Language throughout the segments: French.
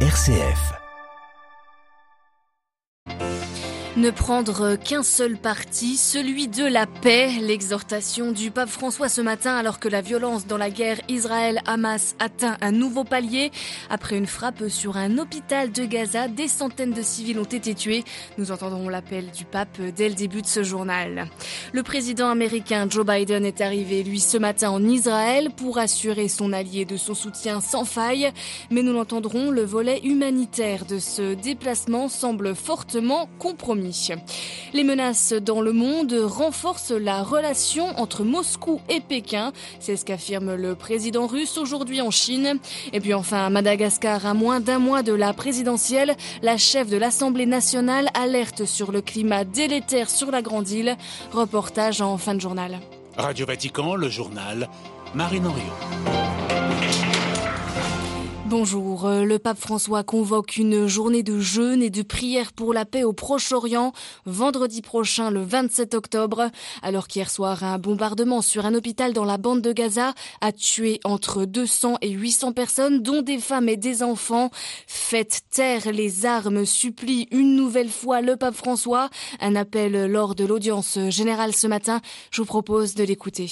RCF. Ne prendre qu'un seul parti, celui de la paix, l'exhortation du pape François ce matin alors que la violence dans la guerre Israël-Hamas atteint un nouveau palier. Après une frappe sur un hôpital de Gaza, des centaines de civils ont été tués. Nous entendrons l'appel du pape dès le début de ce journal. Le président américain Joe Biden est arrivé, lui, ce matin en Israël pour assurer son allié de son soutien sans faille. Mais nous l'entendrons, le volet humanitaire de ce déplacement semble fortement compromis. Les menaces dans le monde renforcent la relation entre Moscou et Pékin. C'est ce qu'affirme le président russe aujourd'hui en Chine. Et puis enfin, à Madagascar, à moins d'un mois de la présidentielle, la chef de l'Assemblée nationale alerte sur le climat délétère sur la grande île. Reportage en fin de journal. Radio Vatican, le journal, Marine Henriot. Bonjour. Euh, le pape François convoque une journée de jeûne et de prière pour la paix au Proche-Orient vendredi prochain, le 27 octobre, alors qu'hier soir, un bombardement sur un hôpital dans la bande de Gaza a tué entre 200 et 800 personnes, dont des femmes et des enfants. Faites taire les armes, supplie une nouvelle fois le pape François. Un appel lors de l'audience générale ce matin. Je vous propose de l'écouter.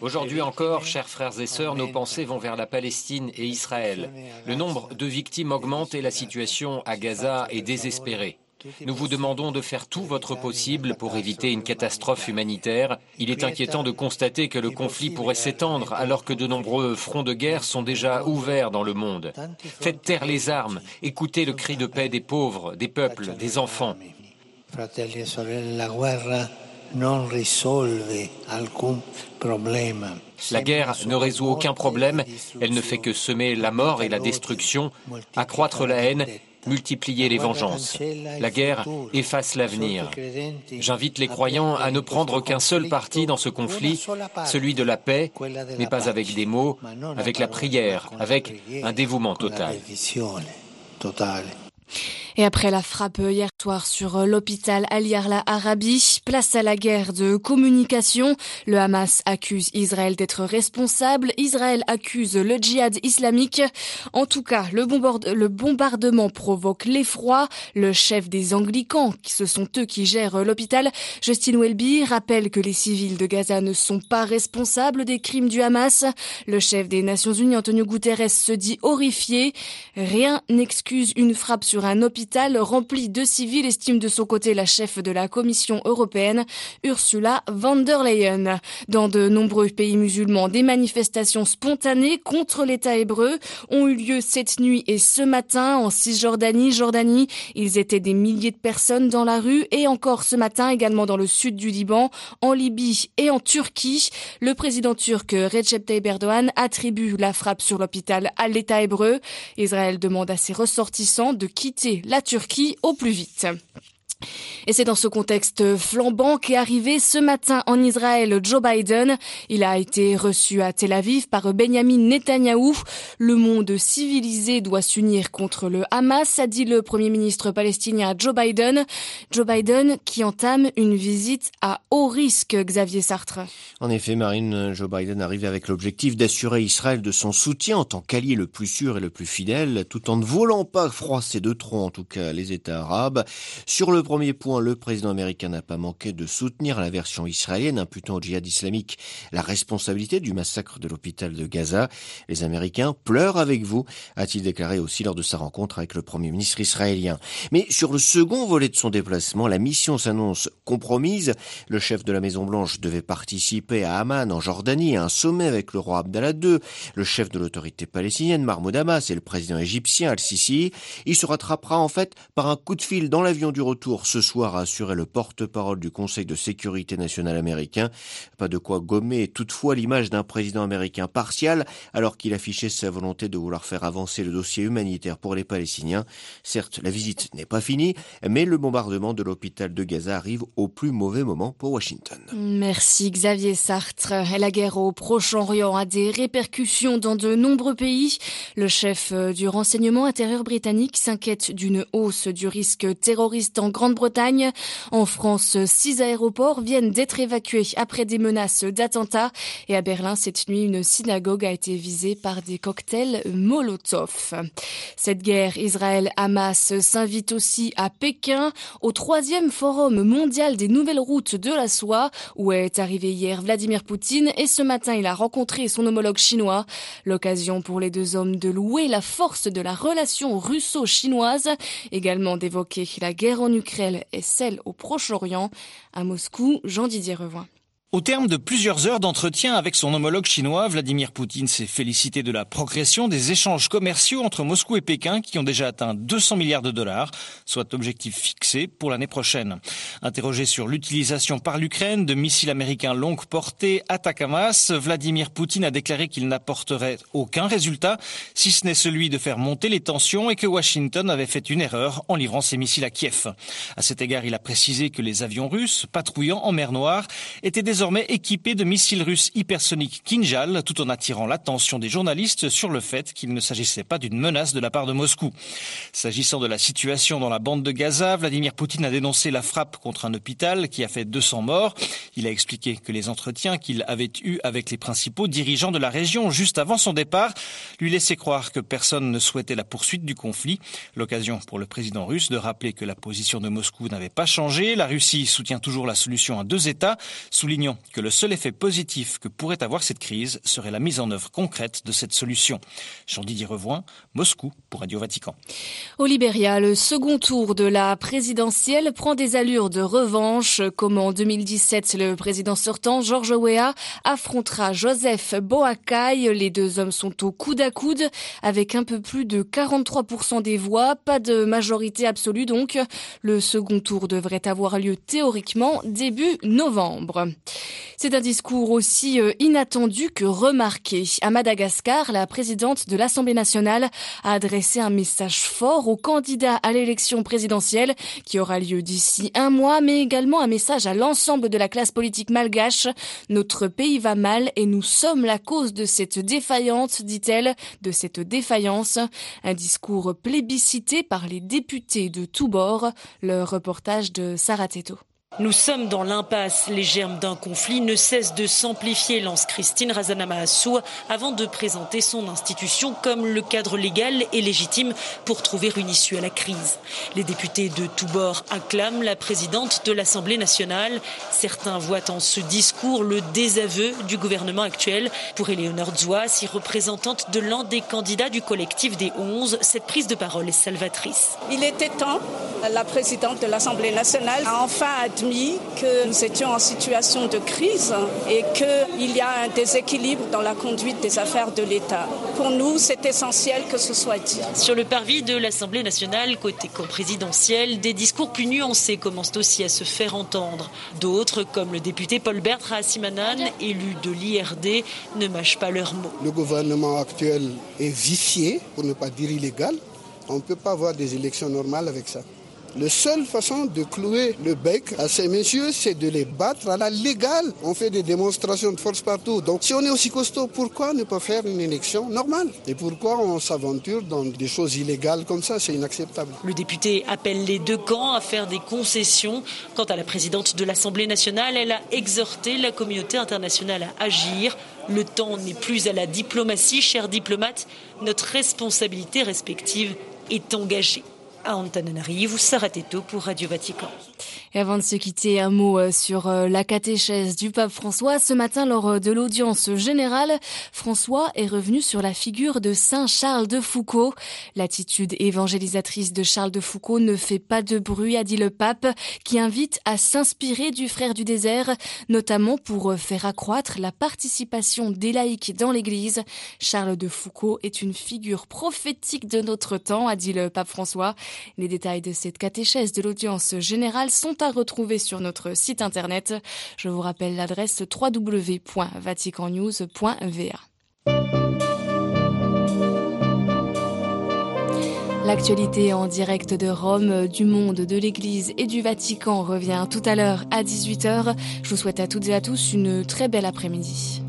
Aujourd'hui encore, chers frères et sœurs, nos pensées vont vers la Palestine et Israël. Le nombre de victimes augmente et la situation à Gaza est désespérée. Nous vous demandons de faire tout votre possible pour éviter une catastrophe humanitaire. Il est inquiétant de constater que le conflit pourrait s'étendre alors que de nombreux fronts de guerre sont déjà ouverts dans le monde. Faites taire les armes, écoutez le cri de paix des pauvres, des peuples, des enfants. La guerre ne résout aucun problème, elle ne fait que semer la mort et la destruction, accroître la haine, multiplier les vengeances. La guerre efface l'avenir. J'invite les croyants à ne prendre qu'un seul parti dans ce conflit, celui de la paix, mais pas avec des mots, avec la prière, avec un dévouement total. Et après la frappe hier soir sur l'hôpital Ali Arla Arabi, place à la guerre de communication. Le Hamas accuse Israël d'être responsable. Israël accuse le djihad islamique. En tout cas, le, bombardement provoque l'effroi. Le chef des anglicans, ce sont eux qui gèrent l'hôpital, Justin Welby, rappelle que les civils de Gaza ne sont pas responsables des crimes du Hamas. Le chef des Nations Unies, Antonio Guterres, se dit horrifié. Rien n'excuse une frappe sur un hôpital rempli de civils, estime de son côté la chef de la Commission européenne, Ursula von der Leyen. Dans de nombreux pays musulmans, des manifestations spontanées contre l'État hébreu ont eu lieu cette nuit et ce matin en Cisjordanie, Jordanie. Ils étaient des milliers de personnes dans la rue et encore ce matin également dans le sud du Liban, en Libye et en Turquie. Le président turc Recep Tayyip Erdogan attribue la frappe sur l'hôpital à l'État hébreu. Israël demande à ses ressortissants de quitter la Turquie au plus vite. Et c'est dans ce contexte flambant qu'est arrivé ce matin en Israël Joe Biden. Il a été reçu à Tel Aviv par Benjamin Netanyahou. Le monde civilisé doit s'unir contre le Hamas, a dit le premier ministre palestinien Joe Biden. Joe Biden qui entame une visite à haut risque, Xavier Sartre. En effet, Marine, Joe Biden arrive avec l'objectif d'assurer Israël de son soutien en tant qu'allié le plus sûr et le plus fidèle, tout en ne voulant pas froisser de trop, en tout cas, les États arabes. Sur le premier point, le président américain n'a pas manqué de soutenir la version israélienne imputant au djihad islamique la responsabilité du massacre de l'hôpital de Gaza. Les Américains pleurent avec vous, a-t-il déclaré aussi lors de sa rencontre avec le premier ministre israélien. Mais sur le second volet de son déplacement, la mission s'annonce compromise. Le chef de la Maison Blanche devait participer à Amman, en Jordanie, à un sommet avec le roi Abdallah II, le chef de l'autorité palestinienne, Mahmoud Abbas, et le président égyptien Al-Sisi. Il se rattrapera en fait par un coup de fil dans l'avion du retour ce soir, a assuré le porte-parole du Conseil de sécurité nationale américain. Pas de quoi gommer toutefois l'image d'un président américain partial, alors qu'il affichait sa volonté de vouloir faire avancer le dossier humanitaire pour les Palestiniens. Certes, la visite n'est pas finie, mais le bombardement de l'hôpital de Gaza arrive au plus mauvais moment pour Washington. Merci Xavier Sartre. La guerre au Proche-Orient a des répercussions dans de nombreux pays. Le chef euh, du renseignement intérieur britannique s'inquiète d'une hausse du risque terroriste en Grande-Bretagne. En France, six aéroports viennent d'être évacués après des menaces d'attentats. Et à Berlin, cette nuit, une synagogue a été visée par des cocktails Molotov. Cette guerre Israël-Hamas s'invite aussi à Pékin au troisième forum mondial des nouvelles routes de la soie où est arrivé hier Vladimir Poutine et ce matin il a rencontré son homologue chinois. L'occasion pour les deux hommes de louer la force de la relation russo-chinoise, également d'évoquer la guerre en Ukraine et celle au Proche-Orient. À Moscou, Jean-Didier Revoin. Au terme de plusieurs heures d'entretien avec son homologue chinois, Vladimir Poutine s'est félicité de la progression des échanges commerciaux entre Moscou et Pékin qui ont déjà atteint 200 milliards de dollars, soit objectif fixé pour l'année prochaine. Interrogé sur l'utilisation par l'Ukraine de missiles américains longue portée Atacama, Vladimir Poutine a déclaré qu'il n'apporterait aucun résultat, si ce n'est celui de faire monter les tensions et que Washington avait fait une erreur en livrant ses missiles à Kiev. À cet égard, il a précisé que les avions russes patrouillant en mer Noire étaient désormais désormais équipé de missiles russes hypersoniques Kinjal, tout en attirant l'attention des journalistes sur le fait qu'il ne s'agissait pas d'une menace de la part de Moscou. S'agissant de la situation dans la bande de Gaza, Vladimir Poutine a dénoncé la frappe contre un hôpital qui a fait 200 morts. Il a expliqué que les entretiens qu'il avait eus avec les principaux dirigeants de la région juste avant son départ lui laissaient croire que personne ne souhaitait la poursuite du conflit. L'occasion pour le président russe de rappeler que la position de Moscou n'avait pas changé. La Russie soutient toujours la solution à deux États, soulignant que le seul effet positif que pourrait avoir cette crise serait la mise en œuvre concrète de cette solution. Jean-Didier Revoin, Moscou pour Radio Vatican. Au Libéria, le second tour de la présidentielle prend des allures de revanche. Comme en 2017, le président sortant, Georges Weah, affrontera Joseph Boakai. Les deux hommes sont au coude à coude avec un peu plus de 43% des voix. Pas de majorité absolue donc. Le second tour devrait avoir lieu théoriquement début novembre. C'est un discours aussi euh, inattendu que remarqué. À Madagascar, la présidente de l'Assemblée nationale a adressé un message fort aux candidats à l'élection présidentielle qui aura lieu d'ici un mois, mais également un message à l'ensemble de la classe politique malgache. Notre pays va mal et nous sommes la cause de cette défaillance, dit-elle, de cette défaillance. Un discours plébiscité par les députés de tous bords. Le reportage de Sarah Teto. Nous sommes dans l'impasse. Les germes d'un conflit ne cessent de s'amplifier, lance Christine Razanama Assou avant de présenter son institution comme le cadre légal et légitime pour trouver une issue à la crise. Les députés de tous bords acclament la présidente de l'Assemblée nationale. Certains voient en ce discours le désaveu du gouvernement actuel. Pour Éléonore si représentante de l'un des candidats du collectif des 11, cette prise de parole est salvatrice. Il était temps, la présidente de l'Assemblée nationale a enfin admis que nous étions en situation de crise et qu'il y a un déséquilibre dans la conduite des affaires de l'État. Pour nous, c'est essentiel que ce soit dit. Sur le parvis de l'Assemblée nationale, côté co-présidentiel, des discours plus nuancés commencent aussi à se faire entendre. D'autres, comme le député Paul Bertra Simanan, élu de l'IRD, ne mâchent pas leurs mots. Le gouvernement actuel est vicié, pour ne pas dire illégal. On ne peut pas avoir des élections normales avec ça. La seule façon de clouer le bec à ces messieurs, c'est de les battre à la légale. On fait des démonstrations de force partout. Donc si on est aussi costaud, pourquoi ne pas faire une élection normale? Et pourquoi on s'aventure dans des choses illégales comme ça? C'est inacceptable. Le député appelle les deux camps à faire des concessions. Quant à la présidente de l'Assemblée nationale, elle a exhorté la communauté internationale à agir. Le temps n'est plus à la diplomatie, chers diplomates. Notre responsabilité respective est engagée à Antananarivo, Sarateto pour Radio Vatican. Et avant de se quitter, un mot euh, sur euh, la catéchèse du pape François. Ce matin, lors euh, de l'audience générale, François est revenu sur la figure de Saint Charles de Foucault. L'attitude évangélisatrice de Charles de Foucault ne fait pas de bruit, a dit le pape, qui invite à s'inspirer du frère du désert, notamment pour faire accroître la participation des laïcs dans l'église. Charles de Foucault est une figure prophétique de notre temps, a dit le pape François. Les détails de cette catéchèse de l'audience générale sont à retrouver sur notre site internet. Je vous rappelle l'adresse www.vaticannews.va. L'actualité en direct de Rome, du monde, de l'Église et du Vatican revient tout à l'heure à 18h. Je vous souhaite à toutes et à tous une très belle après-midi.